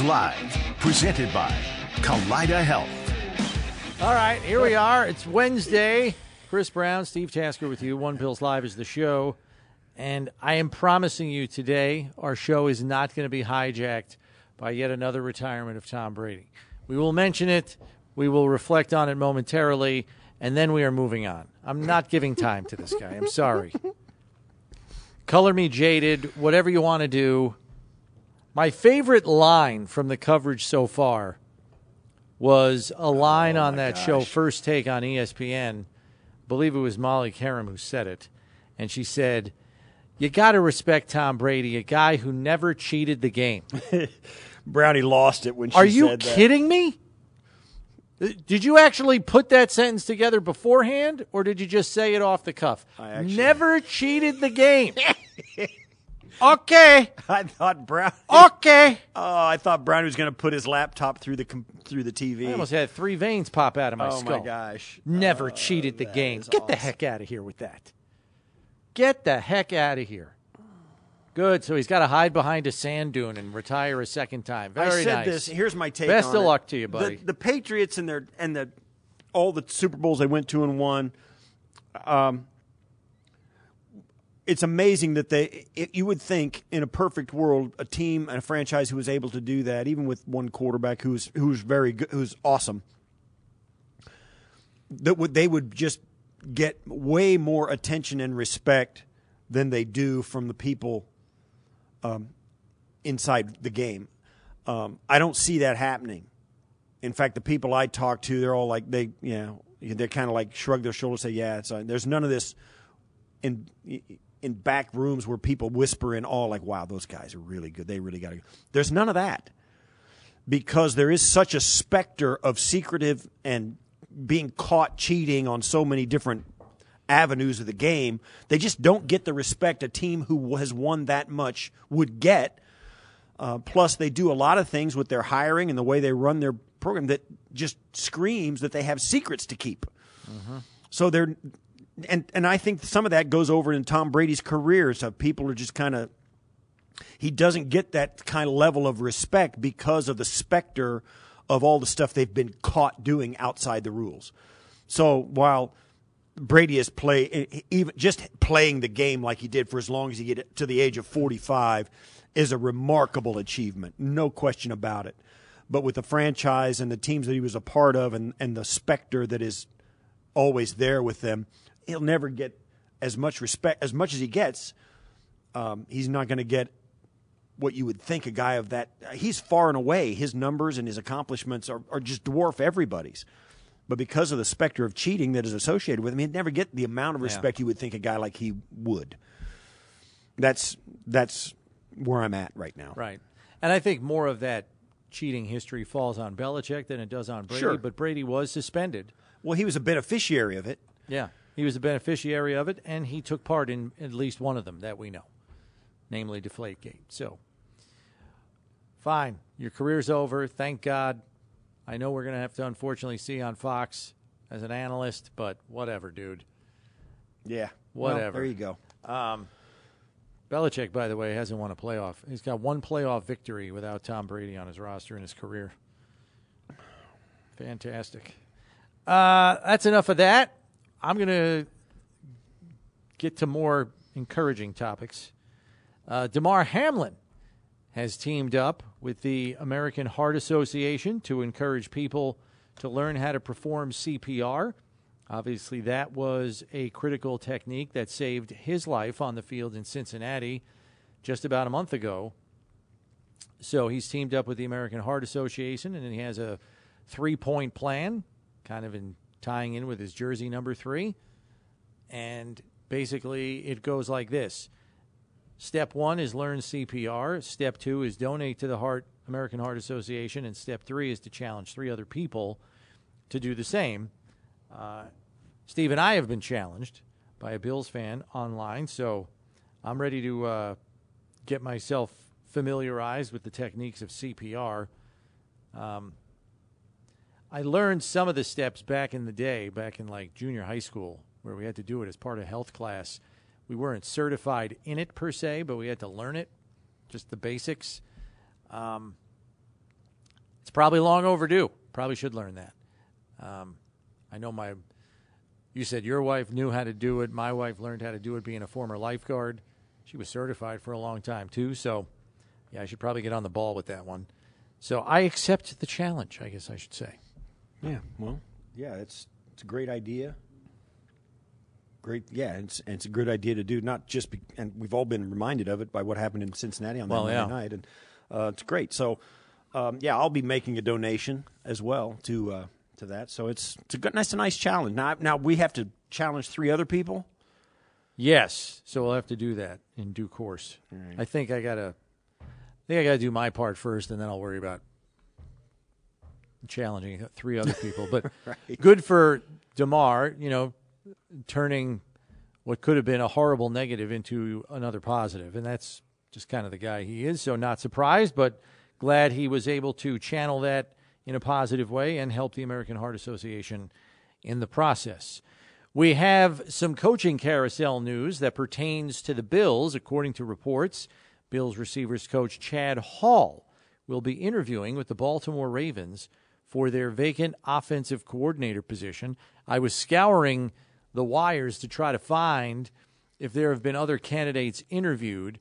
Live, presented by Kaleida Health. All right, here we are. It's Wednesday. Chris Brown, Steve Tasker with you. One Bills Live is the show. And I am promising you today, our show is not going to be hijacked by yet another retirement of Tom Brady. We will mention it, we will reflect on it momentarily, and then we are moving on. I'm not giving time to this guy. I'm sorry. Color me jaded, whatever you want to do. My favorite line from the coverage so far was a line on that show, First Take on ESPN. believe it was Molly Qerim who said it. And she said, You got to respect Tom Brady, a guy who never cheated the game. Brownie lost it when she said that. Are you kidding me? Uh, Did you actually put that sentence together beforehand, or did you just say it off the cuff? I actually- Never cheated the game. okay, I thought Brown. okay. Oh, I thought Brownie was going to put his laptop through the com- through the TV. I almost had three veins pop out of my oh skull. my gosh! Never Oh, cheated the game. is Get the heck out of here with that. Get the heck out of here. Good. So he's got to hide behind a sand dune and retire a second time. Very I said nice. this. Here's my take. Best on of it. luck to you, The- buddy. The, Patriots and their and the all the Super Bowls they went to and won. Um, it's amazing that they. It, you would think in a perfect world, a team and a franchise who was able to do that, even with one quarterback who's who's very good, who's awesome, that would they would just get way more attention and respect than they do from the people um, inside the game. Um, I don't see that happening. In fact, the people I talk to, they're all like they, you know, they're kind of like shrug their shoulders, say, "Yeah, it's." Uh, there's none of this in in back rooms where people whisper in all like, "Wow, those guys are really good. They really got to." There's none of that because there is such a specter of secretive and being caught cheating on so many different avenues of the game. They just don't get the respect a team who has won that much would get. Uh, plus, they do a lot of things with their hiring and the way they run their program that just screams that they have secrets to keep. So they're, and and I think some of that goes over in Tom Brady's career. So people are just kind of, he doesn't get that kind of level of respect because of the specter of all the stuff they've been caught doing outside the rules. So while Brady is play even just playing the game like he did for as long as he get to the age of 45 is a remarkable achievement, no question about it. But with the franchise and the teams that he was a part of, and, and the specter that is always there with them, he'll never get as much respect as much as he gets. Um, he's not going to get what you would think a guy of that. He's far and away his numbers and his accomplishments are, are just dwarf everybody's. But because of the specter of cheating that is associated with him, he'd never get the amount of respect you would think a guy like he would. That's that's where I'm at right now. Right. And I think more of that cheating history falls on Belichick than it does on Brady. Sure. But Brady was suspended. Well, he was a beneficiary of it. Yeah. He was a beneficiary of it, and he took part in at least one of them that we know, namely Deflategate. So, fine. Your career's over. Thank God. I know we're going to have to unfortunately see on Fox as an analyst, but whatever, dude. Yeah. Well, Whatever. there you go. Belichick, by the way, hasn't won a playoff. He's got one playoff victory without Tom Brady on his roster in his career. Fantastic. Uh, that's enough of that. I'm going to get to more encouraging topics. Uh, Damar Hamlin has teamed up with the American Heart Association to encourage people to learn how to perform CPR. Obviously, that was a critical technique that saved his life on the field in Cincinnati just about a month ago. So he's teamed up with the American Heart Association, and he has a three point plan, kind of in tying in with his jersey number three. And basically, it goes like this Step one is learn CPR. Step two is donate to the Heart American Heart Association, and step three is to challenge three other people to do the same. Uh, Steve and I have been challenged by a Bills fan online, so I'm ready to uh, get myself familiarized with the techniques of CPR. Um, I learned some of the steps back in the day, back in like junior high school, where we had to do it as part of health class we weren't certified in it per se, but we had to learn it, just the basics. Um, it's probably long overdue. Probably should learn that. Um, I know my. You said your wife knew how to do it. My wife learned how to do it being a former lifeguard. She was certified for a long time too. So, yeah, I should probably get on the ball with that one. So I accept the challenge. I guess I should say. Yeah. Well. Yeah. It's it's a great idea great. Yeah, it's, it's a good idea to do. Not just, be, and we've all been reminded of it by what happened in Cincinnati on that well, yeah. night, and uh, it's great. So, um, yeah, I'll be making a donation as well to uh, to that. So it's it's a good, nice, a nice challenge. Now, now we have to challenge three other people. Yes, so we'll have to do that in due course. Right. I think I gotta, I think I gotta do my part first, and then I'll worry about challenging three other people. But right. good for Damar. you know, turning what could have been a horrible negative into another positive, and that's just kind of the guy he is. So not surprised, but glad he was able to channel that in a positive way and help the American Heart Association in the process. We have some coaching carousel news that pertains to the Bills, according to reports. Bills receivers coach Chad Hall will be interviewing with the Baltimore Ravens for their vacant offensive coordinator position. I was scouring the wires to try to find if there have been other candidates interviewed,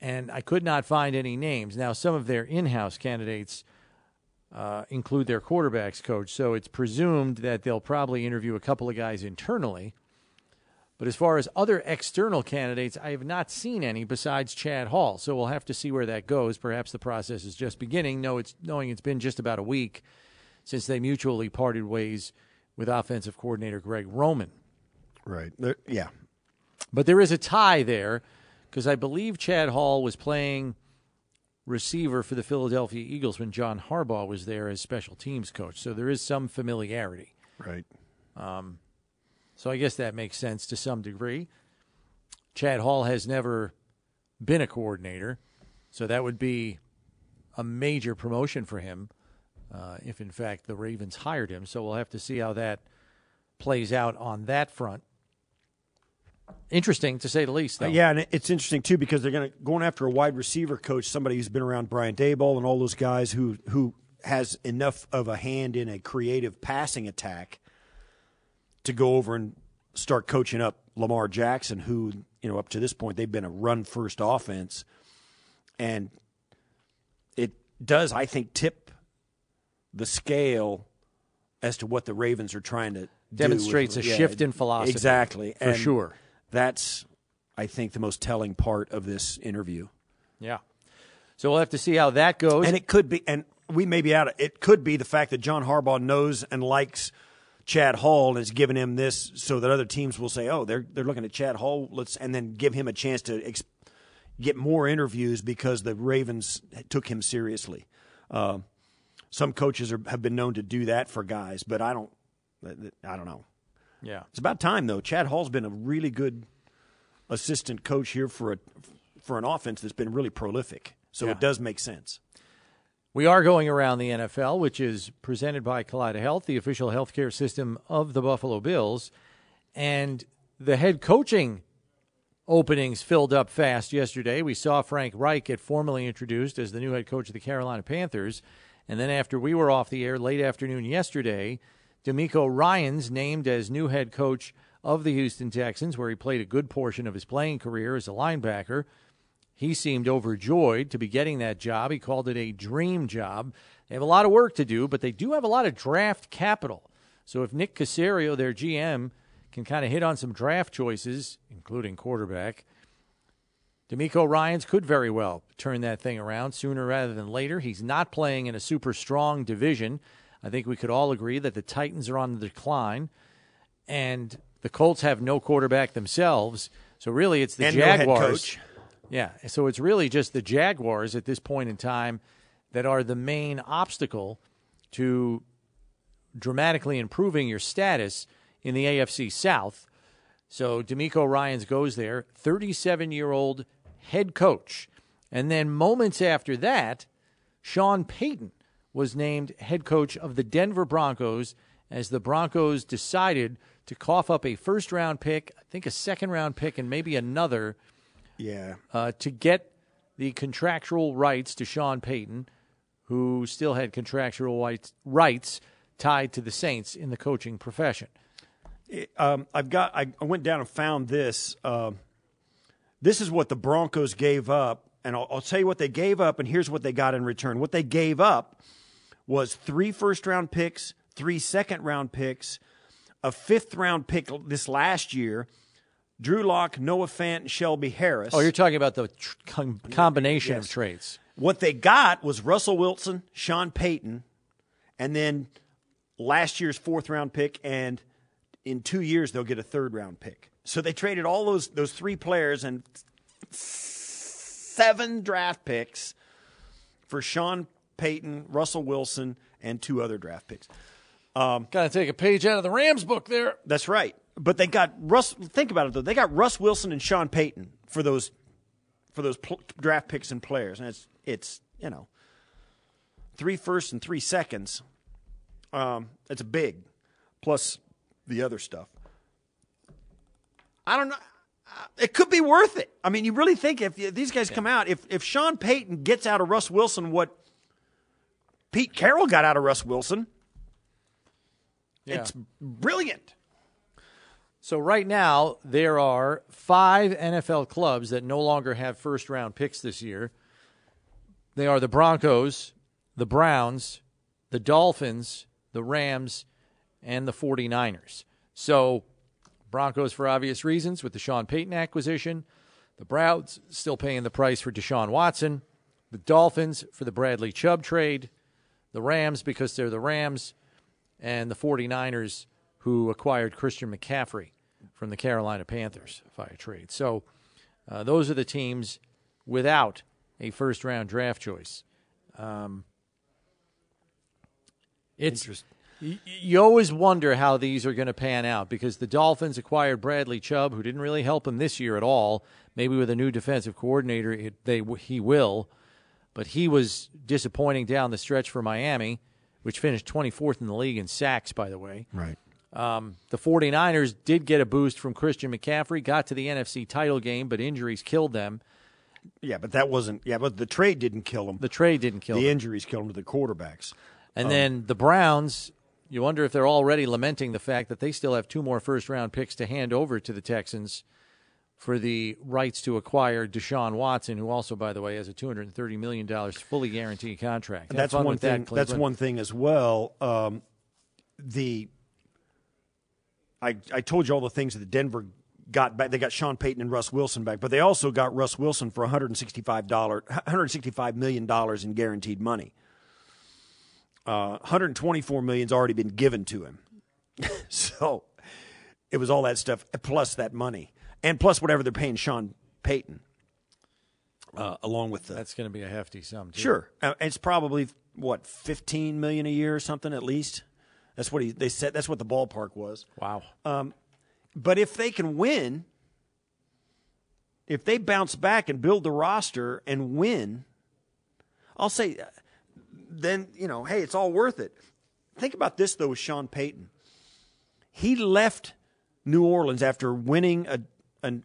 and I could not find any names. Now, some of their in house candidates uh, include their quarterbacks coach, so it's presumed that they'll probably interview a couple of guys internally. But as far as other external candidates, I have not seen any besides Chad Hall. So we'll have to see where that goes. Perhaps the process is just beginning, no, it's, knowing it's been just about a week since they mutually parted ways with offensive coordinator Greg Roman. Right. There, yeah. But there is a tie there because I believe Chad Hall was playing receiver for the Philadelphia Eagles when John Harbaugh was there as special teams coach. So there is some familiarity. Right. Um, so I guess that makes sense to some degree. Chad Hall has never been a coordinator, so that would be a major promotion for him uh, if, in fact, the Ravens hired him. So we'll have to see how that plays out on that front interesting to say the least. Uh, yeah, and it's interesting too because they're going going after a wide receiver coach, somebody who's been around Brian Daboll and all those guys who who has enough of a hand in a creative passing attack to go over and start coaching up Lamar Jackson, who you know up to this point they've been a run first offense, and it does I think tip the scale as to what the Ravens are trying to demonstrates with, a yeah, shift in philosophy exactly for and, sure that's, I think, the most telling part of this interview. Yeah. So we'll have to see how that goes. And it could be, and we may be out of it, could be the fact that John Harbaugh knows and likes Chad Hall and has given him this so that other teams will say, oh, they're, they're looking at Chad Hall, let's, and then give him a chance to ex- get more interviews because the Ravens took him seriously. Uh, some coaches are, have been known to do that for guys, but I don't, I don't know. Yeah, it's about time though. Chad Hall's been a really good assistant coach here for a for an offense that's been really prolific. So yeah. it does make sense. We are going around the NFL, which is presented by Kaleida Health, the official healthcare system of the Buffalo Bills, and the head coaching openings filled up fast yesterday. We saw Frank Reich get formally introduced as the new head coach of the Carolina Panthers, And then after we were off the air late afternoon yesterday, DeMeco Ryans named as new head coach of the Houston Texans, where he played a good portion of his playing career as a linebacker. He seemed overjoyed to be getting that job. He called it a dream job. They have a lot of work to do, but they do have a lot of draft capital. So if Nick Caserio, their GM, can kind of hit on some draft choices, including quarterback, DeMeco Ryans could very well turn that thing around sooner rather than later. He's not playing in a super strong division. I think we could all agree that the Titans are on the decline, and the Colts have no quarterback themselves. So really, it's the And no Jaguars. coach. Yeah, so it's really just the Jaguars at this point in time that are the main obstacle to dramatically improving your status in the AFC South. So DeMeco Ryans goes there, 37 year old head coach. And then moments after that, Sean Payton was named head coach of the Denver Broncos as the Broncos decided to cough up a first round pick, I think a second round pick, and maybe another Yeah. uh, to get the contractual rights to Sean Payton, who still had contractual rights, rights tied to the Saints in the coaching profession. um, I've got. I, I went down and found this. Um this is what the Broncos gave up, and I'll, I'll tell you what they gave up, and here's what they got in return. What they gave up was three first round picks, three second round picks, a fifth round pick this last year. Drew Lock, Noah Fant, and Shelby Harris. Oh, you're talking about the tr- com- combination of Yes. trades. What they got was Russell Wilson, Sean Payton, and then last year's fourth round pick, and in two years they'll get a third round pick. So they traded all those those three players and seven draft picks for Sean Payton, Russell Wilson, and two other draft picks. Got to take a page out of the Rams book there. That's right. But they got Russ. Think about it though. They got Russ Wilson and Sean Payton for those for those pl- draft picks and players, and it's it's you know three firsts and three seconds. Um, it's big, plus the other stuff. I don't know. Uh, It could be worth it. I mean, you really think if these guys come out, if if Sean Payton gets out of Russ Wilson what Pete Carroll got out of Russ Wilson, Yeah. it's brilliant. So right now there are five NFL clubs that no longer have first round picks this year. They are the Broncos, the Browns, the Dolphins, the Rams, and the 49ers. So Broncos for obvious reasons with the Sean Payton acquisition, the Browns still paying the price for Deshaun Watson, the Dolphins for the Bradley Chubb trade, the Rams because they're the Rams, and the 49ers who acquired Christian McCaffrey from the Carolina Panthers via trade. So uh, those are the teams without a first round draft choice. Um, it's you always wonder how these are going to pan out because the Dolphins acquired Bradley Chubb, who didn't really help him this year at all. Maybe with a new defensive coordinator, it, they he will, but he was disappointing down the stretch for Miami, which finished 24th in the league in sacks, by the way. Right. Um, the 49ers did get a boost from Christian McCaffrey, got to the NFC title game, but injuries killed them. Yeah, but that wasn't. Yeah, but the trade didn't kill them. The trade didn't kill them. the them. injuries killed them to the quarterbacks. And then the Browns, you wonder if they're already lamenting the fact that they still have two more first round picks to hand over to the Texans for the rights to acquire Deshaun Watson, who also, by the way, has a $230 million fully guaranteed contract. Have that's one with that, thing. that's one thing as well. Um, the I I told you all the things that the Denver got back. They got Sean Payton and Russ Wilson back, but they also got Russ Wilson for 165 dollar 165 million dollars in guaranteed money. Uh, 124 million's already been given to him, so it was all that stuff plus that money and plus whatever they're paying Sean Payton, uh, along with the That's going to be a hefty sum, too. Sure, uh, it's probably what fifteen million a year or something at least. That's what he they said. That's what the ballpark was. Wow. But if they can win, if they bounce back and build the roster and win, I'll say, uh, then you know, hey, it's all worth it. Think about this though, with Sean Payton. He left New Orleans after winning a, an-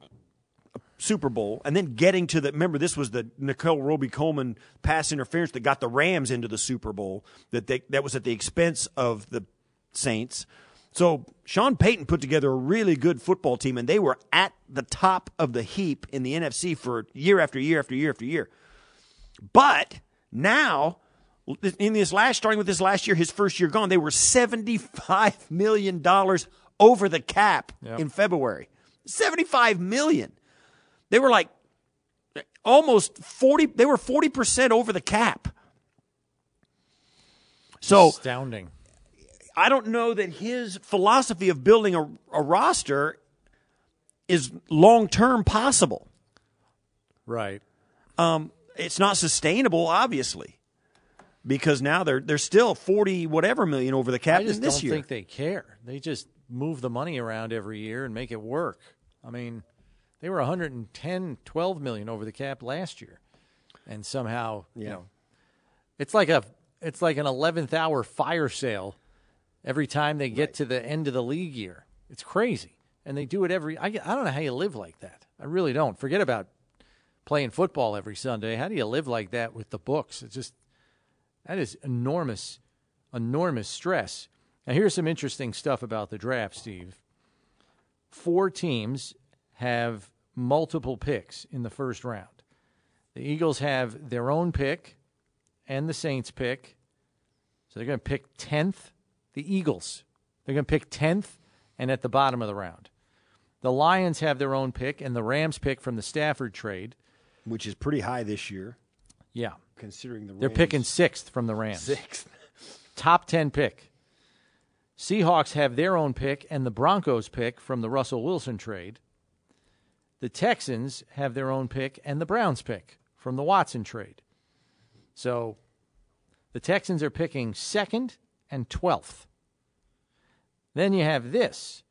a Super Bowl and then getting to the remember this was the Nickell Robey-Coleman pass interference that got the Rams into the Super Bowl that they, that was at the expense of the Saints. So Sean Payton put together a really good football team and they were at the top of the heap in the NFC for year after year after year after year. But now in this last starting with this last year his first year gone they were 75 million dollars over the cap Yep. in February. 75 million. They were like almost 40 they were 40% over the cap. So Astounding. I don't know that his philosophy of building a, a roster is long term possible. Right. Um, it's not sustainable, obviously, because now they're they're still forty whatever million over the cap I just this don't year. think they care. They just move the money around every year and make it work. I mean, they were 110, 12 million over the cap last year, and somehow, you Yeah. know, it's like a it's like an 11th hour fire sale every time they get to the end of the league year. It's crazy, and they do it every. I, I don't know how you live like that. I really don't. Forget about playing football every Sunday. How do you live like that with the books? It's just that is enormous, enormous stress. Now, here's some interesting stuff about the draft, Steve. Four teams have multiple picks in the first round. The Eagles have their own pick and the Saints pick. So they're going to pick 10th. The Eagles. They're going to pick 10th and at the bottom of the round. The Lions have their own pick and the Rams pick from the Stafford trade. which is pretty high this year, Yeah. Considering the They're Rams. picking sixth from the Rams. sixth. top 10 pick. Seahawks have their own pick and the Broncos pick from the Russell Wilson trade. The Texans have their own pick and the Browns pick from the Watson trade. So the Texans are picking second and 12th. Then you have this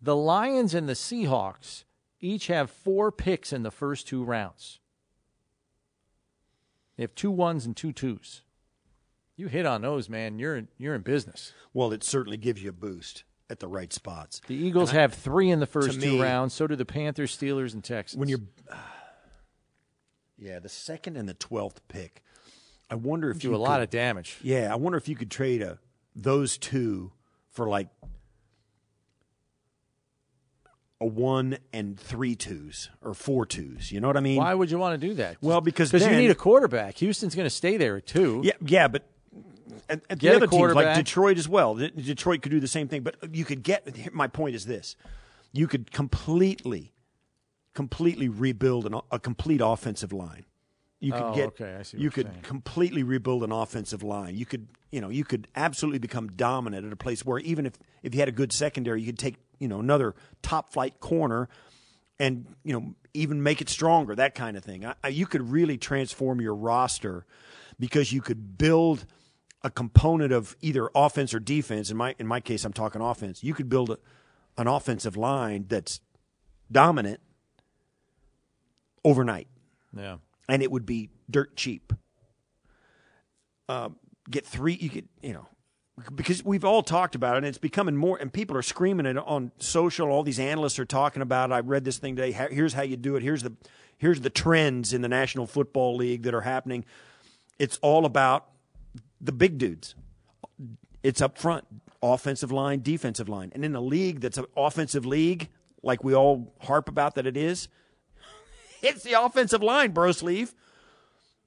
the Lions and the Seahawks each have four picks in the first two rounds. They have two ones and two twos. You hit on those, man. You're in, you're in business. Well, it certainly gives you a boost at the right spots. The Eagles have three in the first two me- rounds. So do the Panthers, Steelers, and Texans. When you're, yeah, the second and the twelfth pick. I wonder if do you a lot could- of damage. Yeah, I wonder if you could trade a those two for like a one and three twos or four twos. You know what I mean? Why would you want to do that? Well, because you need a quarterback. Houston's going to stay there at two. Yeah, yeah, but and, and the other teams like. Detroit as well. De- Detroit could do the same thing, but you could get. My point is this: you could completely, completely rebuild an, a complete offensive line. You could Oh, get. okay, I see what you could saying. completely rebuild an offensive line. You could, you know, you could absolutely become dominant at a place where even if if you had a good secondary, you could take, you know, another top flight corner and you know even make it stronger that kind of thing I, I, you could really transform your roster because you could build a component of either offense or defense in my in my case I'm talking offense you could build a, an offensive line that's dominant overnight Yeah. And it would be dirt cheap. Um, get three, you could, you know, because we've all talked about it, and it's becoming more, and people are screaming it on social. All these analysts are talking about. it. I read this thing today. Here's how you do it. Here's the, here's the trends in the National Football League that are happening. It's all about the big dudes. It's up front, offensive line, defensive line, and in a league that's an offensive league, like we all harp about that it is. It's the offensive line, bro sleeve.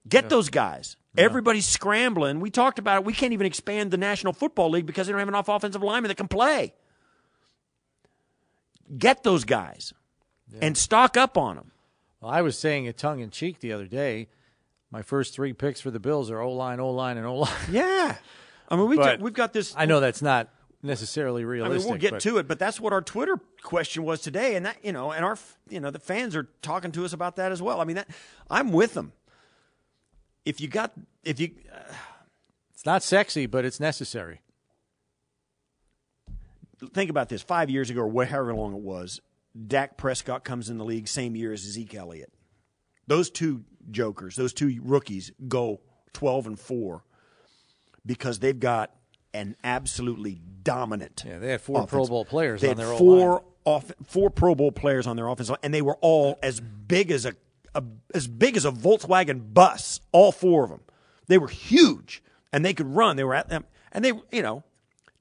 Get those guys. Everybody's scrambling. We talked about it. We can't even expand the National Football League because they don't have enough offensive linemen that can play. Get those guys and stock up on them. Well, I was saying it tongue in cheek the other day. My first three picks for the Bills are O line, O line, and O line. Yeah. I mean, we we've got this. I know that's not necessarily I realistic. mean, we'll get but to it, but that's what our Twitter question was today, and that you know, and our you know, the fans are talking to us about that as well. I mean, that I'm with them. If you got, if you, uh, It's not sexy, but it's necessary. think about this five years ago or however long it was, Dak Prescott comes in the league same year as Zeke Elliott. Those two jokers, those two rookies go 12 and 4 because they've got an absolutely dominant. Yeah, they had four Pro. Bowl players they on their four off four Pro Bowl players on their offense, and they were all as big as a, a as big as a Volkswagen bus. All four of them, they were huge, and they could run. They were at them, and they you know,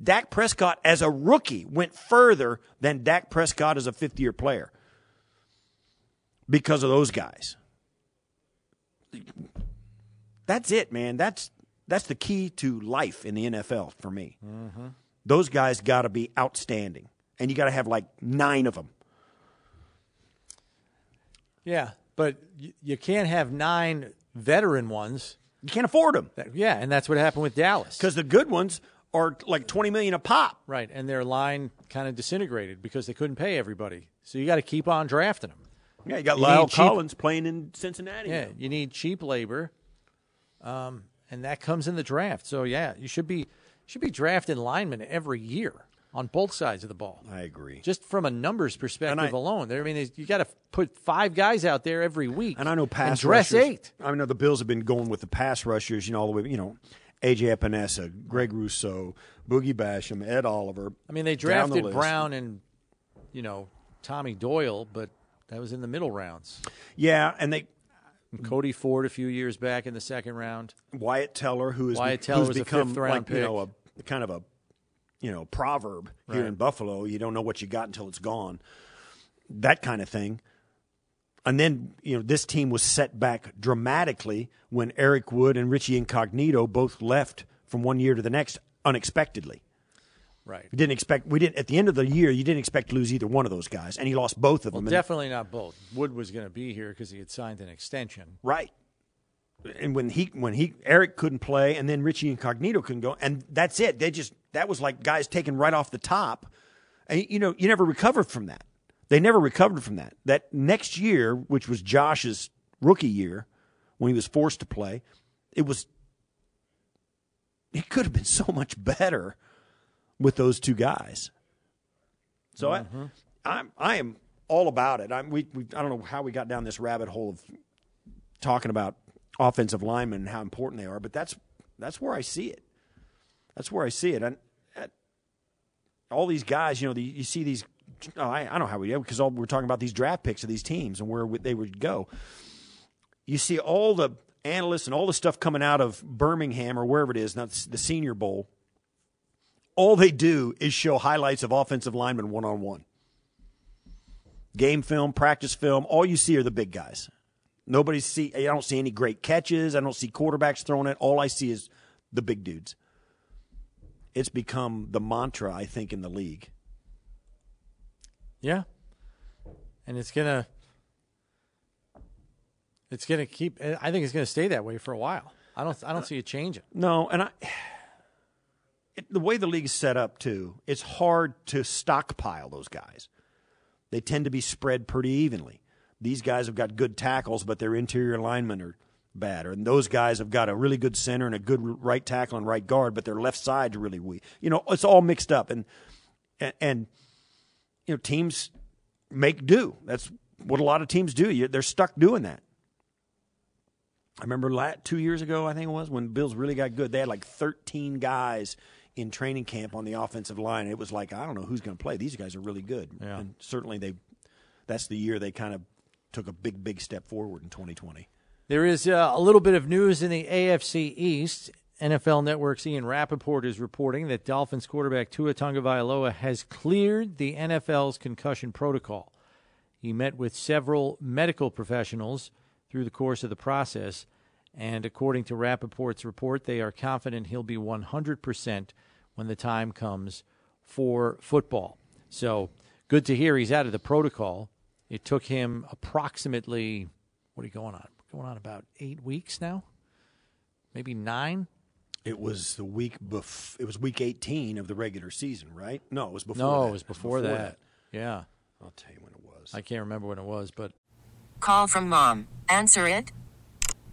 Dak Prescott as a rookie went further than Dak Prescott as a fifth year player because of those guys. That's it, man. That's that's the key to life in the NFL for me. Mm-hmm. Those guys got to be outstanding, and you got to have like nine of them. Yeah, but you can't have nine veteran ones. You can't afford them. Yeah, and that's what happened with Dallas. Because the good ones are like twenty million a pop. Right, and their line kind of disintegrated because they couldn't pay everybody. So you got to keep on drafting them. Yeah, you got you La'el Collins playing in Cincinnati. Yeah, now. you need cheap labor, um, and that comes in the draft. So yeah, you should be should be drafting linemen every year on both sides of the ball. I agree. Just from a numbers perspective I, alone, I mean, you got to put five guys out there every week. And I know pass and dress rushers, eight. I know the Bills have been going with the pass rushers, you know, all the way, you know, AJ Epenesa, Greg Rousseau, Boogie Basham, Ed Oliver. I mean, they drafted the Brown and you know Tommy Doyle, but that was in the middle rounds. Yeah, and they Mm-hmm. Cody Ford a few years back in the second round. Wyatt Teller, who is Wyatt Teller who's become like pick. you know a kind of a you know proverb right. here in Buffalo. You don't know what you got until it's gone. That kind of thing. And then you know this team was set back dramatically when Eric Wood and Richie Incognito both left from one year to the next unexpectedly. Right. We didn't expect we didn't at the end of the year. You didn't expect to lose either one of those guys, and he lost both of well, them. Definitely not both. Wood was going to be here because he had signed an extension. Right. And when he when he Eric couldn't play, and then Richie Incognito couldn't go, and that's it. They just that was like guys taken right off the top, and you know you never recovered from that. They never recovered from that. That next year, which was Josh's rookie year, when he was forced to play, it was it could have been so much better with those two guys. So mm-hmm. I, I'm I am all about it. I'm, we, we I don't know how we got down this rabbit hole of talking about offensive linemen and how important they are, but that's that's where I see it. That's where I see it. And all these guys, you know, the, you see these. Oh, I, I don't know how we do because all, we're talking about these draft picks of these teams and where they would go. You see all the analysts and all the stuff coming out of Birmingham or wherever it is, not the Senior Bowl all they do is show highlights of offensive linemen one on one. Game film, practice film, all you see are the big guys. Nobody see I don't see any great catches. I don't see quarterbacks throwing it. All I see is the big dudes. It's become the mantra, I think, in the league. Yeah. And it's gonna it's gonna keep I think it's gonna stay that way for a while. I don't I don't see it changing. No, and I the way the league's set up too, it's hard to stockpile those guys. They tend to be spread pretty evenly. These guys have got good tackles, but their interior linemen are bad. And those guys have got a really good center and a good right tackle and right guard, but their left side's really weak. You know, it's all mixed up, and and, and you know teams make do. That's what a lot of teams do. They're stuck doing that. I remember two years ago, I think it was, when Bills really got good. They had like 13 guys in training camp on the offensive line. It was like I don't know who's going to play. These guys are really good, yeah. and certainly they. That's the year they kind of took a big, big step forward in 2020. There is uh, a little bit of news in the AFC East. NFL Network's Ian Rapoport is reporting that Dolphins quarterback Tua Tagovailoa has cleared the NFL's concussion protocol. He met with several medical professionals through the course of the process, and according to Rapoport's report, they are confident he'll be 100% when the time comes for football. So good to hear he's out of the protocol. It took him approximately, what are you going on? Going on about eight weeks now? Maybe nine? It was the week bef- It was week 18 of the regular season, right? No, it was before. No, that. it was before, before that. that. Yeah. I'll tell you when it was. I can't remember when it was, but. Call from mom. Answer it.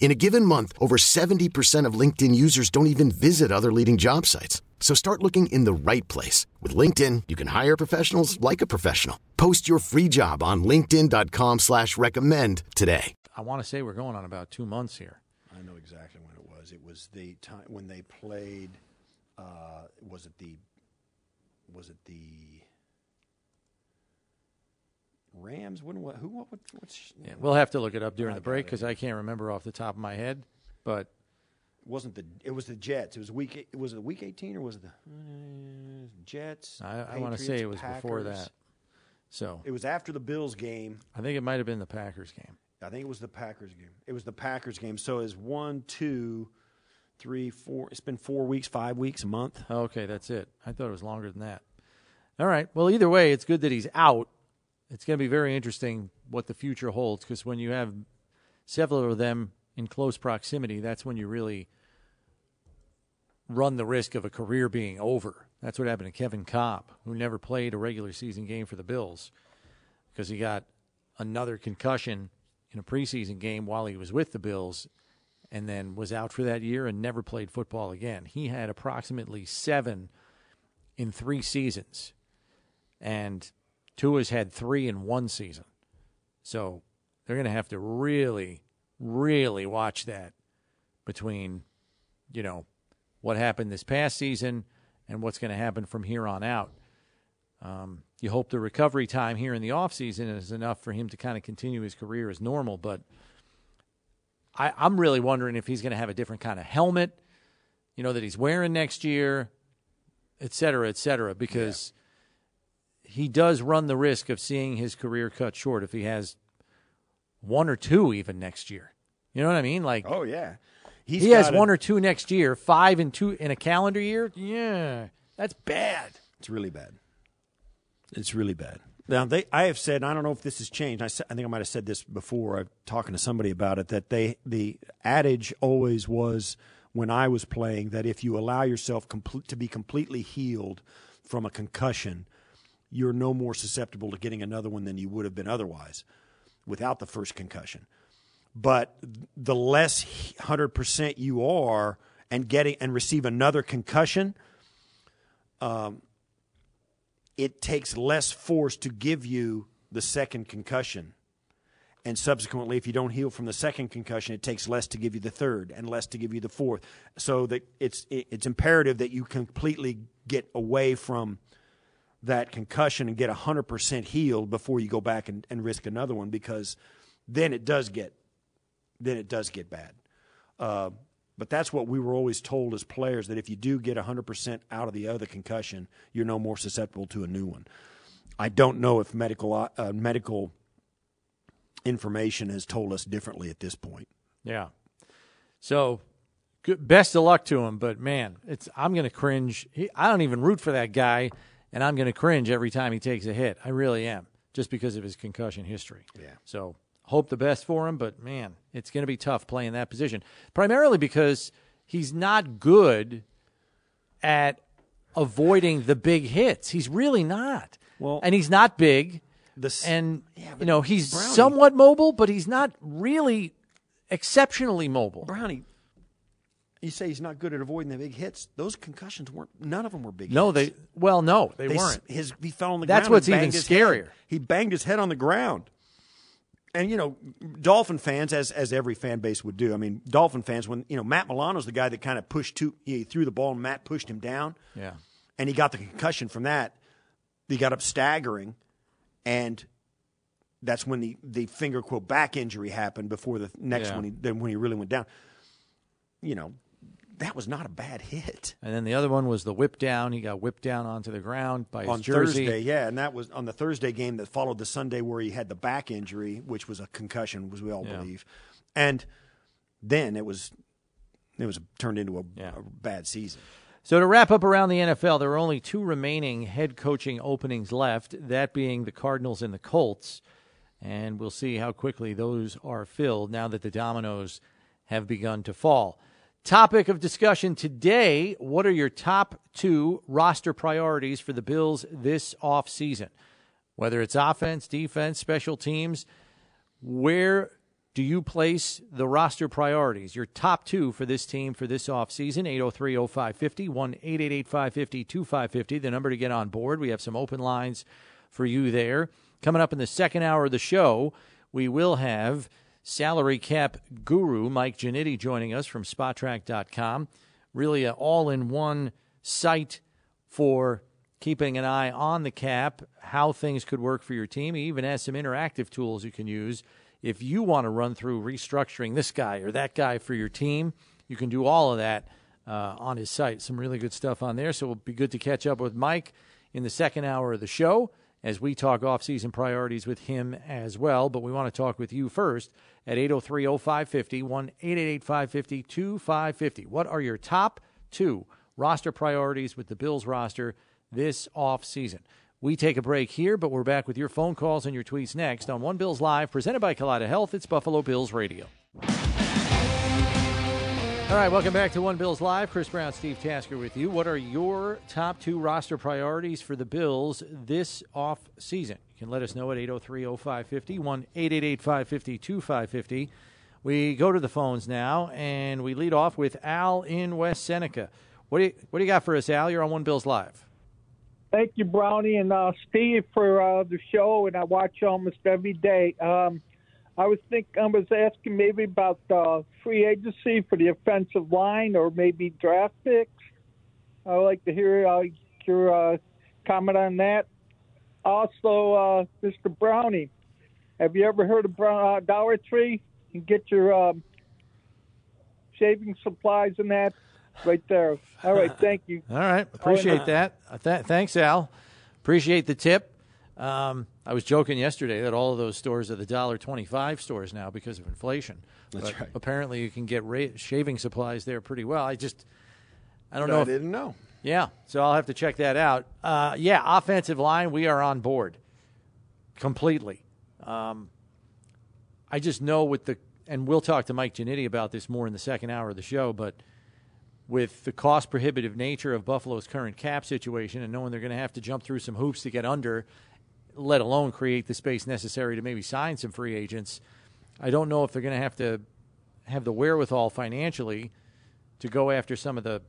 In a given month, over 70% of LinkedIn users don't even visit other leading job sites. So start looking in the right place. With LinkedIn, you can hire professionals like a professional. Post your free job on linkedin.com slash recommend today. I want to say we're going on about two months here. I know exactly when it was. It was the time when they played. Uh, was it the? Was it the? Rams? When? What? Who? What? what what's? Yeah, we'll have to look it up during I the break because I can't remember off the top of my head. But it wasn't the? It was the Jets. It was week. eight- Was it week eighteen or was it the uh, Jets? I, I want to say it was before that. So It was after the Bills game. I think it might have been the Packers game. I think it was the Packers game. It was the Packers game. So it's one, two, three, four. It's been four weeks, five weeks, a month. Okay, that's it. I thought it was longer than that. All right. Well, either way, it's good that he's out. It's going to be very interesting what the future holds because when you have several of them in close proximity, that's when you really run the risk of a career being over. That's what happened to Kevin Kolb, who never played a regular season game for the Bills because he got another concussion in a preseason game while he was with the Bills and then was out for that year and never played football again. He had approximately seven in three seasons, and Tua's had three in one season. So they're going to have to really, really watch that between, you know, what happened this past season and what's going to happen from here on out. Um, you hope the recovery time here in the offseason is enough for him to kind of continue his career as normal, but I, I'm really wondering if he's going to have a different kind of helmet, you know, that he's wearing next year, et cetera, et cetera, because he does run the risk of seeing his career cut short if he has one or two even next year. You know what I mean? Like Oh yeah, He's he has a- one or two next year, five and two in a calendar year. Yeah, that's bad. It's really bad. It's really bad. Now they, I have said, I don't know if this has changed. I, I think I might have said this before. I'm talking to somebody about it. That they, the adage always was when I was playing that if you allow yourself complete, to be completely healed from a concussion, you're no more susceptible to getting another one than you would have been otherwise, without the first concussion. But the less hundred percent you are, and getting and receive another concussion, um, it takes less force to give you the second concussion. And subsequently, if you don't heal from the second concussion, it takes less to give you the third and less to give you the fourth. So that it's it's imperative that you completely get away from that concussion and get 100% healed before you go back and, and risk another one because then it does get then it does get bad. Uh, but that's what we were always told as players that if you do get 100% out of the other concussion, you're no more susceptible to a new one. I don't know if medical uh, medical information has told us differently at this point. Yeah. So, good, best of luck to him. But man, it's I'm going to cringe. He, I don't even root for that guy, and I'm going to cringe every time he takes a hit. I really am, just because of his concussion history. Yeah. So hope the best for him, but man, it's going to be tough playing that position. Primarily because he's not good at avoiding the big hits. He's really not. Well- and he's not big. The s- and Yeah, you know he's Brownie- somewhat mobile, but he's not really exceptionally mobile. Brownie, you say he's not good at avoiding the big hits. Those concussions weren't. None of them were big. No, hits. they well, no, they, They weren't. His he fell on the That's ground. That's what's even scarier. He banged his head on the ground. And you know, Dolphin fans, as as every fan base would do. I mean, Dolphin fans, when you know Matt Milano's the guy that kind of pushed to he threw the ball and Matt pushed him down, Yeah, and he got the concussion from that. he got up staggering, and that's when the, the finger quote back injury happened before the next Yeah. one. He, then when he really went down, you know, that was not a bad hit And then the other one was the whip down. He got whipped down onto the ground by his on jersey. Thursday. Yeah, and that was on the Thursday game that followed the Sunday where he had the back injury, which was a concussion, as we all Yeah. believe, and then it was it was turned into a, Yeah. a bad season. So to wrap up around the NFL, there are only two remaining head coaching openings left, that being the Cardinals and the Colts. And we'll see how quickly those are filled now that the dominoes have begun to fall. Topic of discussion today What are your top two roster priorities for the Bills this offseason? Whether it's offense, defense, special teams, where do you place the roster priorities? Your top two for this team for this offseason 803 0550, 1 888 550 2550, the number to get on board. We have some open lines for you there. Coming up in the second hour of the show, we will have salary cap guru Mike Ginnitti joining us from Spotrac.com. Really, an all in one site for keeping an eye on the cap, how things could work for your team. He even has some interactive tools you can use if you want to run through restructuring this guy or that guy for your team. You can do all of that uh, on his site. Some really good stuff on there. So it'll be good to catch up with Mike in the second hour of the show as we talk off-season priorities with him as well. But we want to talk with you first at 803-0550, 1-888-550-2550. What are your top two roster priorities with the Bills roster this off-season? We take a break here, but we're back with your phone calls and your tweets next on One Bills Live, presented by Kaleida Health. It's Buffalo Bills Radio. All right, welcome back to One Bills Live. Chris Brown, Steve Tasker with you. What are your top two roster priorities for the Bills this off season? You can let us know at 803 0550, 1 888 550 2550. We go to the phones now, and we lead off with Al in West Seneca. What do you, what do you got for us, Al? You're on One Bills Live. Thank you, Brownie and uh, Steve, for uh, the show, and I watch almost every day. Um, I was think I was asking maybe about uh, free agency for the offensive line, or maybe draft picks. I would like to hear uh, your uh, comment on that. Also, uh, Mr. Brownie, have you ever heard of Brown, uh, Dollar Tree? You can get your um, shaving supplies and that right there. All right, thank you. All right, appreciate that. Uh, th- thanks, Al. Appreciate the tip. Um, I was joking yesterday that all of those stores are the dollar twenty-five stores now because of inflation. That's But right. Apparently, you can get ra- shaving supplies there pretty well. I just, I don't No, know. I if- didn't know. yeah, so I'll have to check that out. Uh, yeah, offensive line, we are on board completely. Um, I just know with the, and we'll talk to Mike Ginnitti about this more in the second hour of the show, but with the cost prohibitive nature of Buffalo's current cap situation and knowing they're going to have to jump through some hoops to get under, let alone create the space necessary to maybe sign some free agents, I don't know if they're going to have to have the wherewithal financially to go after some of the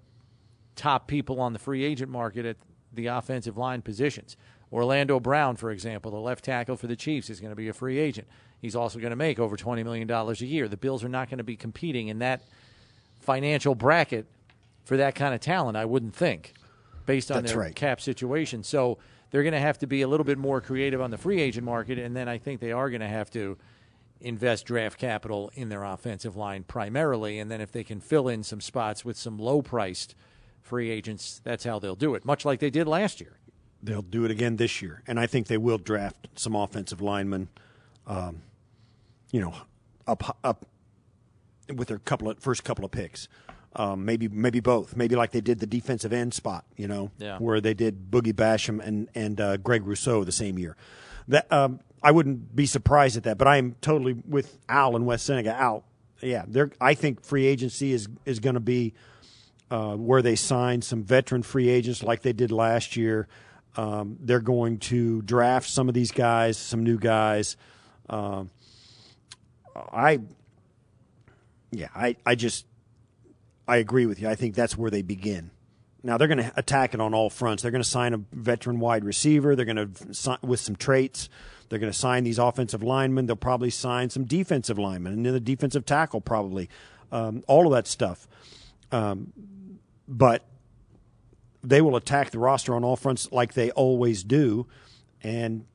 top people on the free agent market at the offensive line positions. Orlando Brown, for example, the left tackle for the Chiefs, is going to be a free agent. He's also going to make over $20 million a year. The Bills are not going to be competing in that financial bracket for that kind of talent, I wouldn't think, based on That's their right. cap situation. So they're going to have to be a little bit more creative on the free agent market, and then I think they are going to have to invest draft capital in their offensive line primarily, and then if they can fill in some spots with some low priced free agents, that's how they'll do it, much like they did last year. They'll do it again this year, and I think they will draft some offensive linemen. Um, you know, up up with their couple of first couple of picks. Um, maybe maybe both. Maybe like they did the defensive end spot. You know, Yeah. where they did Boogie Basham and and uh, Greg Rousseau the same year. That um, I wouldn't be surprised at that. But I am totally with Al and West Seneca. Al, yeah, they're. I think free agency is is going to be uh, where they sign some veteran free agents like they did last year. Um, they're going to draft some of these guys, some new guys. Um, I, yeah, I, I just, I agree with you. I think that's where they begin. Now they're going to attack it on all fronts. They're going to sign a veteran wide receiver. They're going to sign with some traits. They're going to sign these offensive linemen. They'll probably sign some defensive linemen and then the defensive tackle probably. Um, all of that stuff. Um, but they will attack the roster on all fronts like they always do, and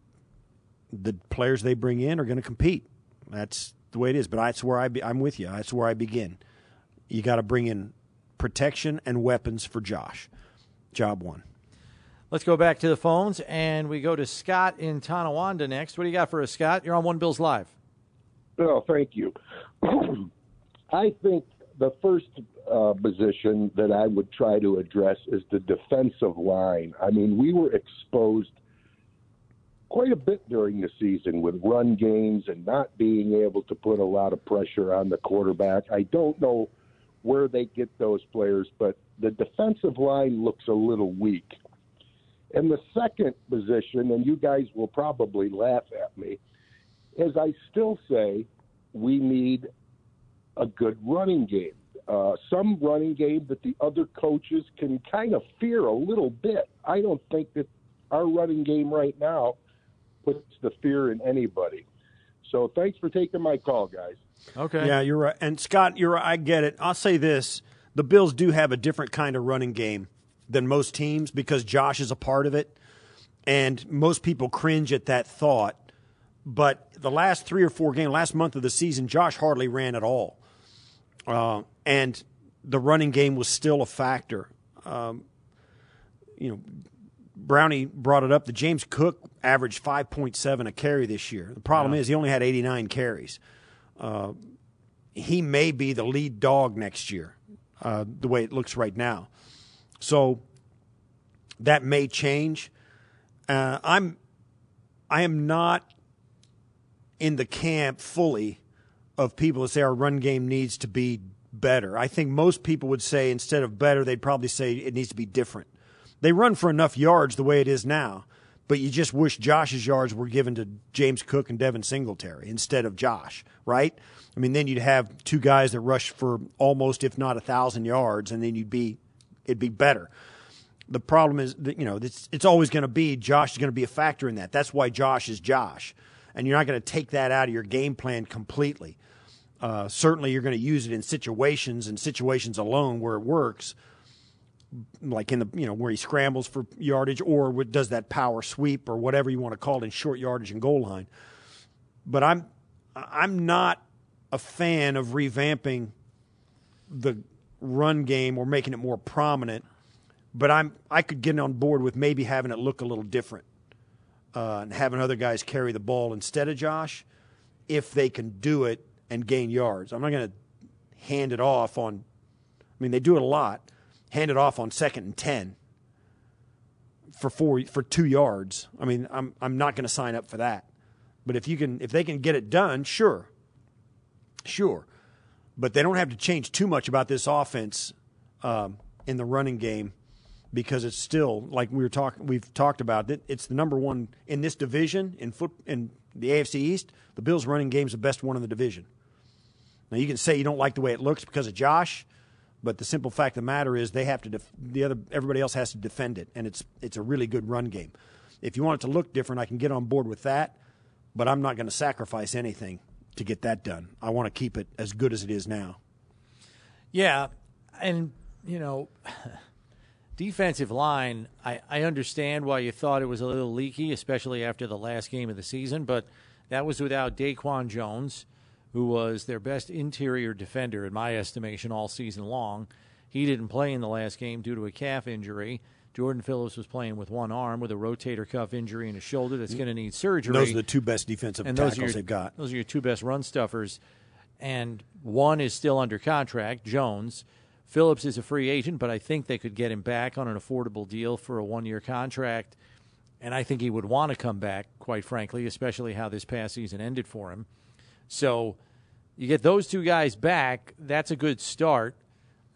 the players they bring in are going to compete. That's the way it is. But that's where I be, I'm with you. That's where I begin. You got to bring in protection and weapons for Josh. Job one. Let's go back to the phones and we go to Scott in Tonawanda next. What do you got for us, Scott? You're on One Bills Live. Oh, thank you. I think the first uh, position that I would try to address is the defensive line. I mean, we were exposed quite a bit during the season with run games and not being able to put a lot of pressure on the quarterback. I don't know where they get those players, but the defensive line looks a little weak. And the second position, and you guys will probably laugh at me, is I still say we need a good running game. Uh, some running game that the other coaches can kind of fear a little bit. I don't think that our running game right now puts the fear in anybody. So thanks for taking my call, guys. Okay. Yeah, you're right. And Scott, you're right. I get it. I'll say this: the Bills do have a different kind of running game than most teams because Josh is a part of it, and most people cringe at that thought. But the last three or four games, last month of the season, Josh hardly ran at all, uh, and the running game was still a factor. Um, you know, Brownie brought it up. The James Cook averaged 5.7 a carry this year. The problem yeah. is he only had 89 carries. Uh, he may be the lead dog next year, uh, the way it looks right now. So that may change. Uh, I'm, I am not in the camp fully of people that say our run game needs to be better. I think most people would say instead of better, they'd probably say it needs to be different. They run for enough yards the way it is now, but you just wish Josh's yards were given to James Cook and Devin Singletary instead of Josh, right? I mean, then you'd have two guys that rush for almost, if not a thousand yards, and then you'd be, it'd be better. The problem is that you know it's, it's always going to be Josh is going to be a factor in that. That's why Josh is Josh, and you're not going to take that out of your game plan completely. Uh, certainly, you're going to use it in situations and situations alone where it works like in the you know where he scrambles for yardage or does that power sweep or whatever you want to call it in short yardage and goal line. But I'm I'm not a fan of revamping the run game or making it more prominent. But I'm I could get on board with maybe having it look a little different uh, and having other guys carry the ball instead of Josh if they can do it and gain yards. I'm not going to hand it off on. I mean, they do it a lot hand it off on second and 10 for four for 2 yards. I mean, I'm I'm not going to sign up for that. But if you can if they can get it done, sure. Sure. But they don't have to change too much about this offense um, in the running game because it's still like we were talking we've talked about it, it's the number one in this division in foot in the AFC East. The Bills running game is the best one in the division. Now you can say you don't like the way it looks because of Josh. But the simple fact of the matter is, they have to def- the other everybody else has to defend it, and it's it's a really good run game. If you want it to look different, I can get on board with that, but I'm not going to sacrifice anything to get that done. I want to keep it as good as it is now. Yeah, and you know, defensive line. I I understand why you thought it was a little leaky, especially after the last game of the season, but that was without DaQuan Jones who was their best interior defender, in my estimation, all season long. He didn't play in the last game due to a calf injury. Jordan Phillips was playing with one arm with a rotator cuff injury in his shoulder that's going to need surgery. Those are the two best defensive and tackles your, they've got. Those are your two best run stuffers. And one is still under contract, Jones. Phillips is a free agent, but I think they could get him back on an affordable deal for a one year contract. And I think he would want to come back, quite frankly, especially how this past season ended for him. So you get those two guys back. That's a good start.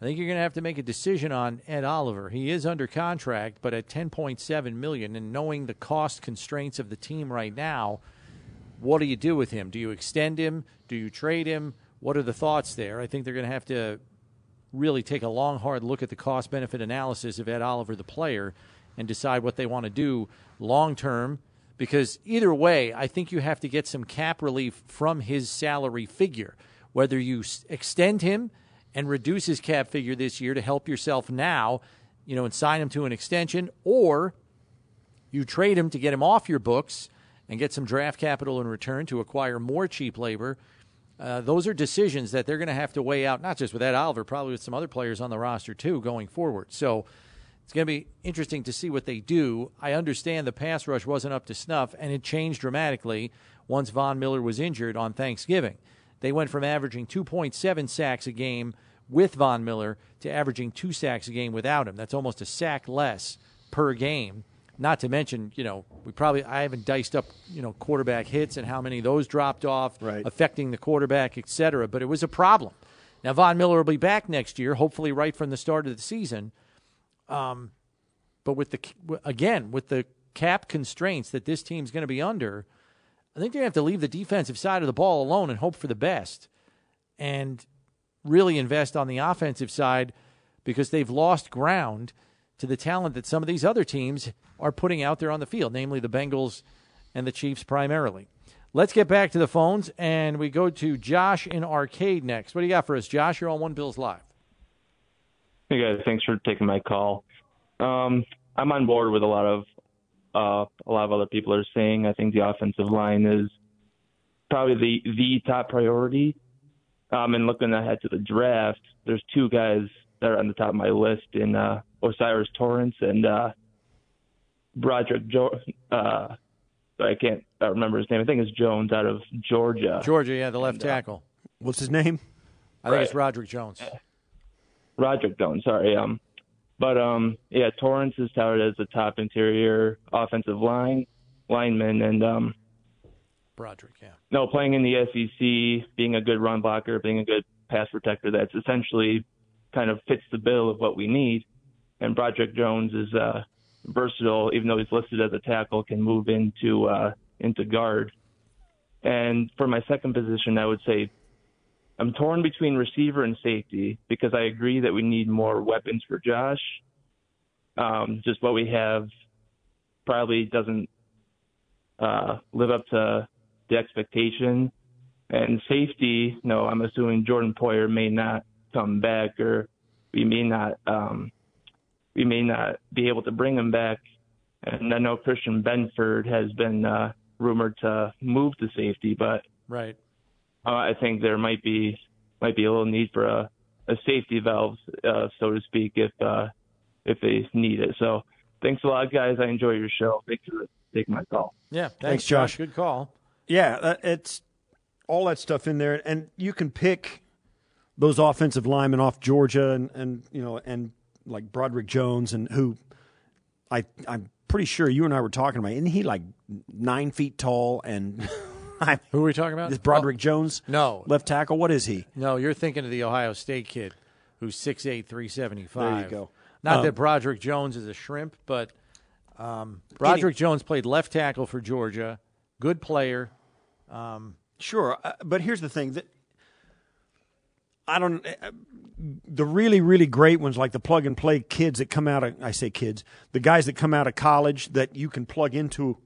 I think you're going to have to make a decision on Ed Oliver. He is under contract, but at 10.7 million, and knowing the cost constraints of the team right now, what do you do with him? Do you extend him? Do you trade him? What are the thoughts there? I think they're going to have to really take a long, hard look at the cost benefit analysis of Ed Oliver, the player, and decide what they want to do long term because either way, I think you have to get some cap relief from his salary figure. Whether you extend him and reduce his cap figure this year to help yourself now, you know, and sign him to an extension, or you trade him to get him off your books and get some draft capital in return to acquire more cheap labor. Uh, those are decisions that they're going to have to weigh out, not just with Ed Oliver, probably with some other players on the roster too going forward. So it's going to be interesting to see what they do. I understand the pass rush wasn't up to snuff, and it changed dramatically once Von Miller was injured on Thanksgiving. They went from averaging 2.7 sacks a game with Von Miller to averaging two sacks a game without him. That's almost a sack less per game. Not to mention, you know, we probably I haven't diced up, you know, quarterback hits and how many of those dropped off, Right. affecting the quarterback, et cetera. But it was a problem. Now Von Miller will be back next year, hopefully right from the start of the season. Um, but with the again with the cap constraints that this team's going to be under, I think they're going to have to leave the defensive side of the ball alone and hope for the best, and really invest on the offensive side because they've lost ground to the talent that some of these other teams are putting out there on the field, namely the Bengals and the Chiefs primarily. Let's get back to the phones, and we go to Josh in Arcade next. What do you got for us, Josh? You're on One Bills Live. Hey guys, thanks for taking my call. Um, I'm on board with a lot of uh, a lot of other people are saying. I think the offensive line is probably the the top priority. Um, and looking ahead to the draft, there's two guys that are on the top of my list in uh, O'Cyrus Torrence and uh, Broderick jo- uh, I can't uh, remember his name. I think it's Jones out of Georgia. Georgia, yeah, the left tackle. What's his name? I think it's Right. Roderick Jones. Roderick Jones, sorry. Um, but um, yeah, Torrence is touted as the top interior offensive line lineman, and um, Broderick, yeah. no, playing in the SEC, being a good run blocker, being a good pass protector, that's essentially kind of fits the bill of what we need. And Broderick Jones is uh, versatile, even though he's listed as a tackle, can move into uh, into guard. And for my second position, I would say I'm torn between receiver and safety because I agree that we need more weapons for Josh. Um, just what we have probably doesn't uh, live up to the expectation. And safety, no, I'm assuming Jordan Poyer may not come back, or we may not, um, we may not be able to bring him back. And I know Christian Benford has been uh, rumored to move to safety, but Right. Uh, I think there might be might be a little need for a, a safety valve, uh, so to speak, if uh, if they need it. So thanks a lot, guys. I enjoy your show. Thanks for taking my call. Yeah, thanks, Thanks, Josh. Good call. Yeah, it's all that stuff in there, and you can pick those offensive linemen off Georgia, and, and you know, and like Broderick Jones, and who I I'm pretty sure you and I were talking about. Isn't he like nine feet tall? And I, Who are we talking about? Is Broderick Jones? No. left tackle. What is he? No, you're thinking of the Ohio State kid who's 6'8", 375. There you go. Not Um, that Broderick Jones is a shrimp, but um, Broderick Jones played left tackle for Georgia. Good player. Um, Sure, uh, but here's the thing that I don't. Uh, the really, really great ones, like the plug and play kids that come out of, I say kids, the guys that come out of college that you can plug into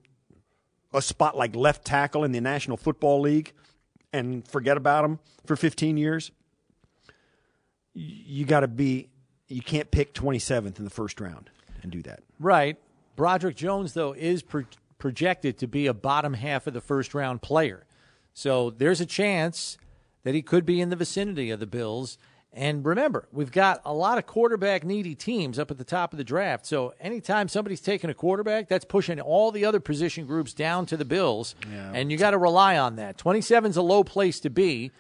a spot like left tackle in the National Football League and forget about him for 15 years. You got to be, you can't pick 27th in the first round and do that. Right. Broderick Jones, though, is pro- projected to be a bottom half of the first round player. So there's a chance that he could be in the vicinity of the Bills. And remember, we've got a lot of quarterback needy teams up at the top of the draft. So anytime somebody's taking a quarterback, that's pushing all the other position groups down to the Bills. And you got to rely on that. 27 is a low place to be,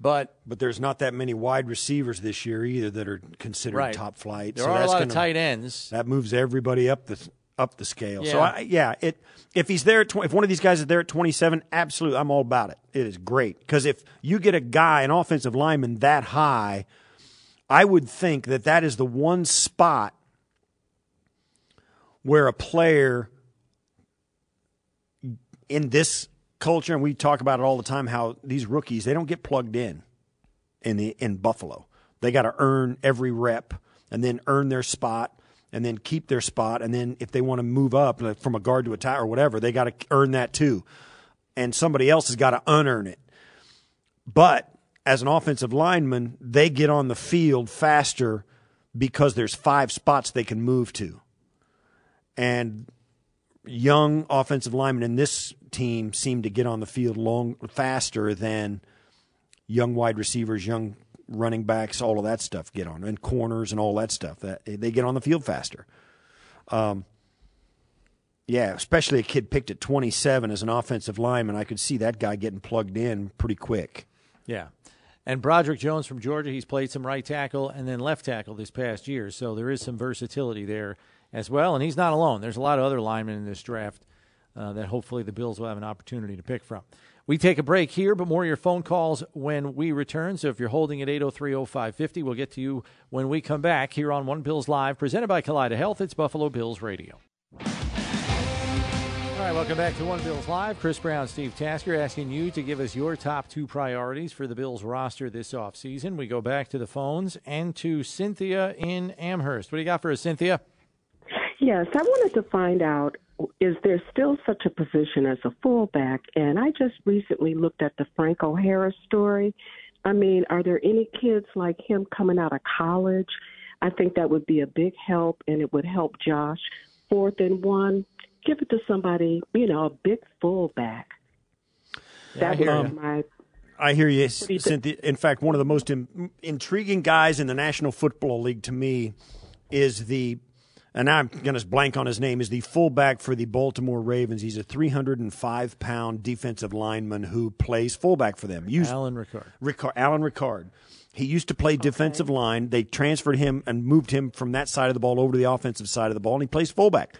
but But there's not that many wide receivers this year either that are considered Right. top flight. there so are a that's lot of gonna- tight ends. That moves everybody up the up the scale. So Yeah. I, yeah, it if he's there at 20, if one of these guys is there at 27, absolutely, I'm all about it. It is great because if you get a guy, an offensive lineman that high, I would think that that is the one spot where a player in this culture, and we talk about it all the time, how these rookies they don't get plugged in in the in Buffalo. They got to earn every rep and then earn their spot and then keep their spot and then if they want to move up like from a guard to a tie or whatever, they got to earn that too. And somebody else has got to unearn it. But as an offensive lineman, they get on the field faster because there's five spots they can move to. And young offensive linemen in this team seem to get on the field long faster than young wide receivers, young running backs, all of that stuff get on, and corners and all that stuff. That they get on the field faster. Um, yeah, especially a kid picked at 27 as an offensive lineman. I could see that guy getting plugged in pretty quick. Yeah. And Broderick Jones from Georgia, he's played some right tackle and then left tackle this past year. So there is some versatility there as well. And he's not alone. There's a lot of other linemen in this draft uh, that hopefully the Bills will have an opportunity to pick from. We take a break here, but more of your phone calls when we return. So if you're holding at 803 0550, we'll get to you when we come back here on One Bills Live, presented by Kaleida Health. It's Buffalo Bills Radio. All right, welcome back to One Bills Live. Chris Brown, Steve Tasker asking you to give us your top two priorities for the Bills roster this offseason. We go back to the phones and to Cynthia in Amherst. What do you got for us, Cynthia? Yes, I wanted to find out is there still such a position as a fullback? And I just recently looked at the Frank O'Hara story. I mean, are there any kids like him coming out of college? I think that would be a big help, and it would help Josh. Fourth and one, give it to somebody, you know, a big fullback. Yeah, that be my I hear you, Cynthia. In fact, one of the most in, intriguing guys in the National Football League to me is the and now I'm going to blank on his name, is the fullback for the Baltimore Ravens. He's a 305 pound defensive lineman who plays fullback for them. Used, Alan Ricard. Ricard. Alan Ricard. He used to play okay. defensive line. They transferred him and moved him from that side of the ball over to the offensive side of the ball, and he plays fullback.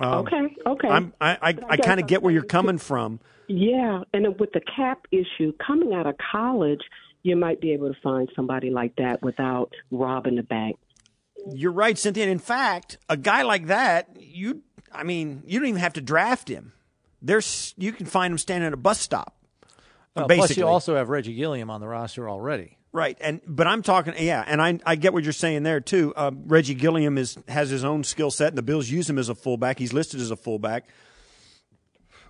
Um, okay, okay. I'm, I, I, I kind of get where you're coming from. Yeah, and with the cap issue coming out of college, you might be able to find somebody like that without robbing the bank. You're right, Cynthia. And in fact, a guy like that, you, I mean, you don't even have to draft him. There's, you can find him standing at a bus stop. Well, basically. Plus, you also have Reggie Gilliam on the roster already. Right, and but I'm talking, yeah, and I I get what you're saying there too. Uh, Reggie Gilliam is has his own skill set, and the Bills use him as a fullback. He's listed as a fullback.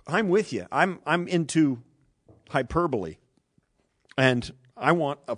I'm with you. I'm I'm into hyperbole, and I want a.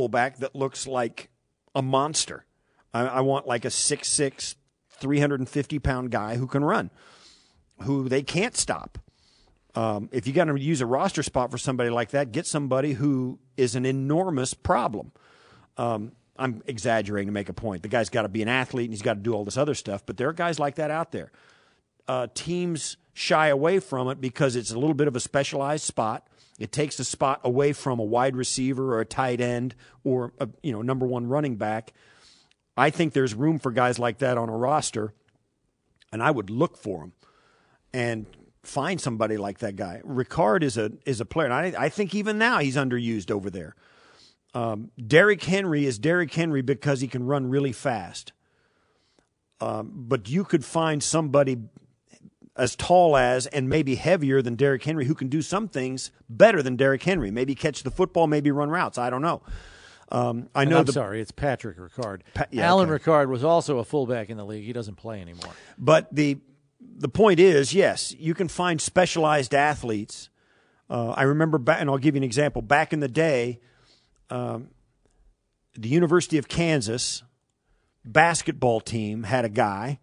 fullback that looks like a monster. I, I want like a 6'6", 350 pound guy who can run, who they can't stop. Um, if you got to use a roster spot for somebody like that, get somebody who is an enormous problem. Um, I'm exaggerating to make a point. The guy's got to be an athlete and he's got to do all this other stuff, but there are guys like that out there. Uh, teams shy away from it because it's a little bit of a specialized spot. It takes a spot away from a wide receiver or a tight end or a you know number one running back. I think there's room for guys like that on a roster, and I would look for them and find somebody like that guy. Ricard is a is a player, and I, I think even now he's underused over there. Um, Derrick Henry is Derrick Henry because he can run really fast. Um, but you could find somebody as tall as and maybe heavier than Derrick Henry, who can do some things better than Derrick Henry. Maybe catch the football, maybe run routes. I don't know. Um, I know. I'm the, sorry, it's Patrick Ricard. Pa- yeah, Alan okay. Ricard was also a fullback in the league. He doesn't play anymore. But the the point is, yes, you can find specialized athletes. Uh, I remember, back, and I'll give you an example. Back in the day, um, the University of Kansas basketball team had a guy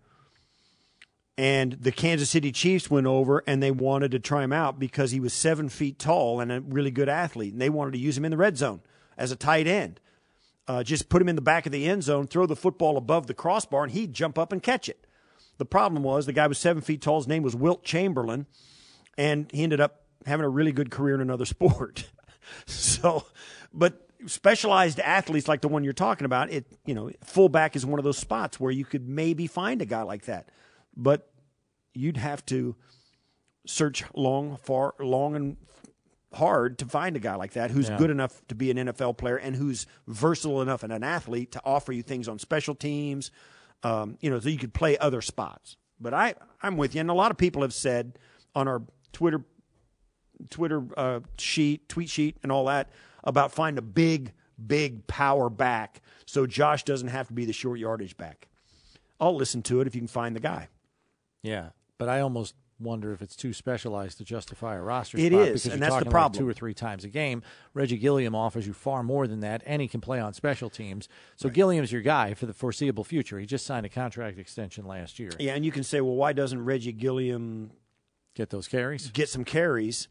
and the Kansas City Chiefs went over and they wanted to try him out because he was seven feet tall and a really good athlete, and they wanted to use him in the red zone as a tight end. Uh, just put him in the back of the end zone, throw the football above the crossbar, and he'd jump up and catch it. The problem was the guy was seven feet tall. His name was Wilt Chamberlain, and he ended up having a really good career in another sport. so, but specialized athletes like the one you're talking about, it you know, fullback is one of those spots where you could maybe find a guy like that, but you'd have to search long, far, long and hard to find a guy like that who's Yeah. good enough to be an NFL player and who's versatile enough and an athlete to offer you things on special teams, um, you know, so you could play other spots. But I, I'm with you, and a lot of people have said on our Twitter, Twitter uh, sheet, tweet sheet, and all that about find a big, big power back so Josh doesn't have to be the short yardage back. I'll listen to it if you can find the guy. Yeah, but I almost wonder if it's too specialized to justify a roster It spot is, because and you're that's the talking like problem. two or three times a game. Reggie Gilliam offers you far more than that, and he can play on special teams. So Gilliam's your guy for the foreseeable future. He just signed a contract extension last year. Yeah, and you can say, well, why doesn't Reggie Gilliam get those carries? Get some carries.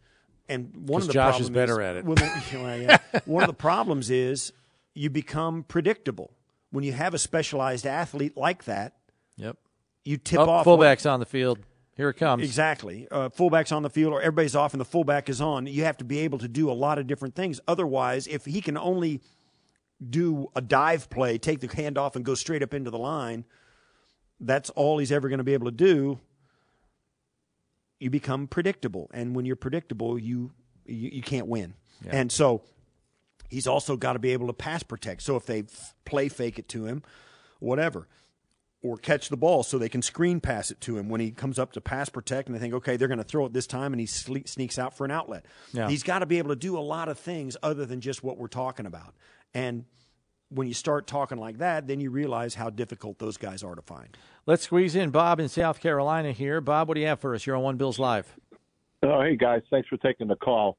And one 'Cause of the Josh is problems better at it. well, well, yeah. one of the problems is you become predictable when you have a specialized athlete like that. Yep. You tip Oh, off what- fullbacks on the field. Here it comes. Exactly. Uh, fullback's on the field, or everybody's off, and the fullback is on. You have to be able to do a lot of different things. Otherwise, if he can only do a dive play, take the hand off, and go straight up into the line, that's all he's ever going to be able to do. You become predictable, and when you're predictable, you you, you can't win. Yeah. And so, he's also got to be able to pass protect. So if they f- play fake it to him, whatever or catch the ball so they can screen pass it to him when he comes up to pass protect and they think, okay, they're going to throw it this time and he sle- sneaks out for an outlet. Yeah. He's got to be able to do a lot of things other than just what we're talking about. And when you start talking like that, then you realize how difficult those guys are to find. Let's squeeze in Bob in South Carolina here. Bob, what do you have for us? You're on One Bills Live. Oh, hey guys, thanks for taking the call.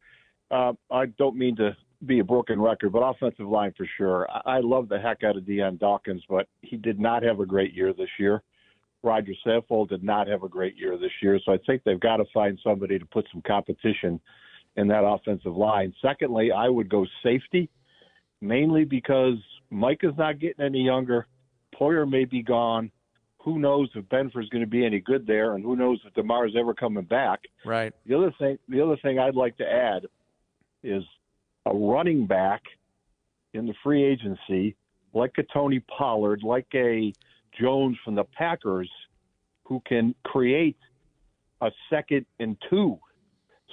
Uh, I don't mean to be a broken record, but offensive line for sure. I, I love the heck out of Dion Dawkins, but he did not have a great year this year. Rodger Saffold did not have a great year this year, so I think they've got to find somebody to put some competition in that offensive line. Secondly, I would go safety, mainly because Mike is not getting any younger. Poyer may be gone. Who knows if Benford's going to be any good there, and who knows if Damar's ever coming back. Right. The other thing, the other thing I'd like to add is a running back in the free agency, like a Tony Pollard, like a Jones from the Packers, who can create a second and two,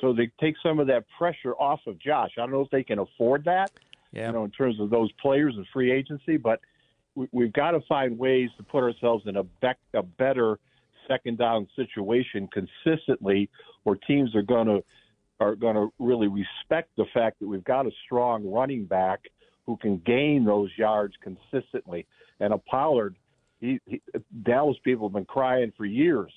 so they take some of that pressure off of Josh. I don't know if they can afford that, yeah. you know, in terms of those players in free agency, but we, we've got to find ways to put ourselves in a, bec- a better second down situation consistently, where teams are going to are going to really respect the fact that we've got a strong running back who can gain those yards consistently. And a Pollard, he, he, Dallas people have been crying for years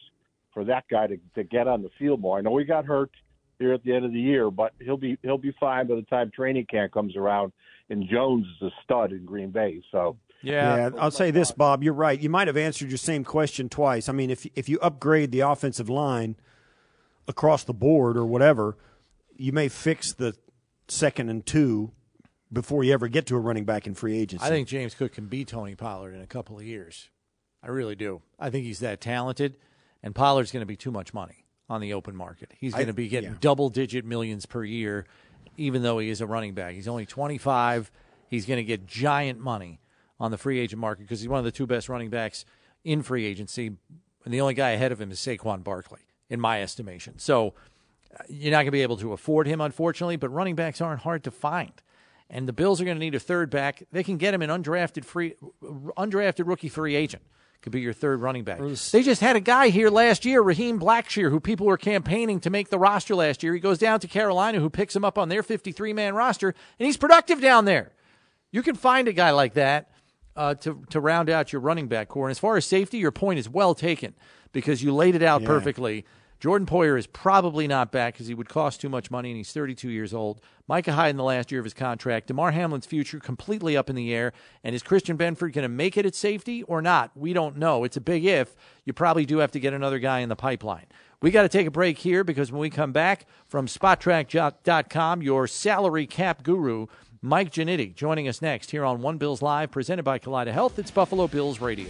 for that guy to, to get on the field more. I know he got hurt here at the end of the year, but he'll be he'll be fine by the time training camp comes around. And Jones is a stud in Green Bay, so Yeah, I'll say this, Bob. You're right. You might have answered your same question twice. I mean, if if you upgrade the offensive line across the board or whatever, you may fix the second and two before you ever get to a running back in free agency. I think James Cook can be Tony Pollard in a couple of years. I really do. I think he's that talented, and Pollard's going to be too much money on the open market. He's going to be getting yeah. double digit millions per year, even though he is a running back. He's only 25. He's going to get giant money on the free agent market because he's one of the two best running backs in free agency. And the only guy ahead of him is Saquon Barkley, in my estimation. So uh, you're not going to be able to afford him, unfortunately, but running backs aren't hard to find. And the Bills are going to need a third back. They can get him an undrafted free, undrafted rookie free agent. Could be your third running back. They just had a guy here last year, Raheem Blackshear, who people were campaigning to make the roster last year. He goes down to Carolina, who picks him up on their 53 man roster, and he's productive down there. You can find a guy like that uh, to to round out your running back core. And as far as safety, your point is well taken because you laid it out Yeah. perfectly. Jordan Poyer is probably not back because he would cost too much money, and he's 32 years old. Micah Hyde in the last year of his contract. Damar Hamlin's future completely up in the air. And is Christian Benford going to make it at safety or not? We don't know. It's a big if. You probably do have to get another guy in the pipeline. We got to take a break here because when we come back from Spotrac.com, your salary cap guru, Mike Ginnitti joining us next here on One Bills Live, presented by Kaleida Health. It's Buffalo Bills Radio.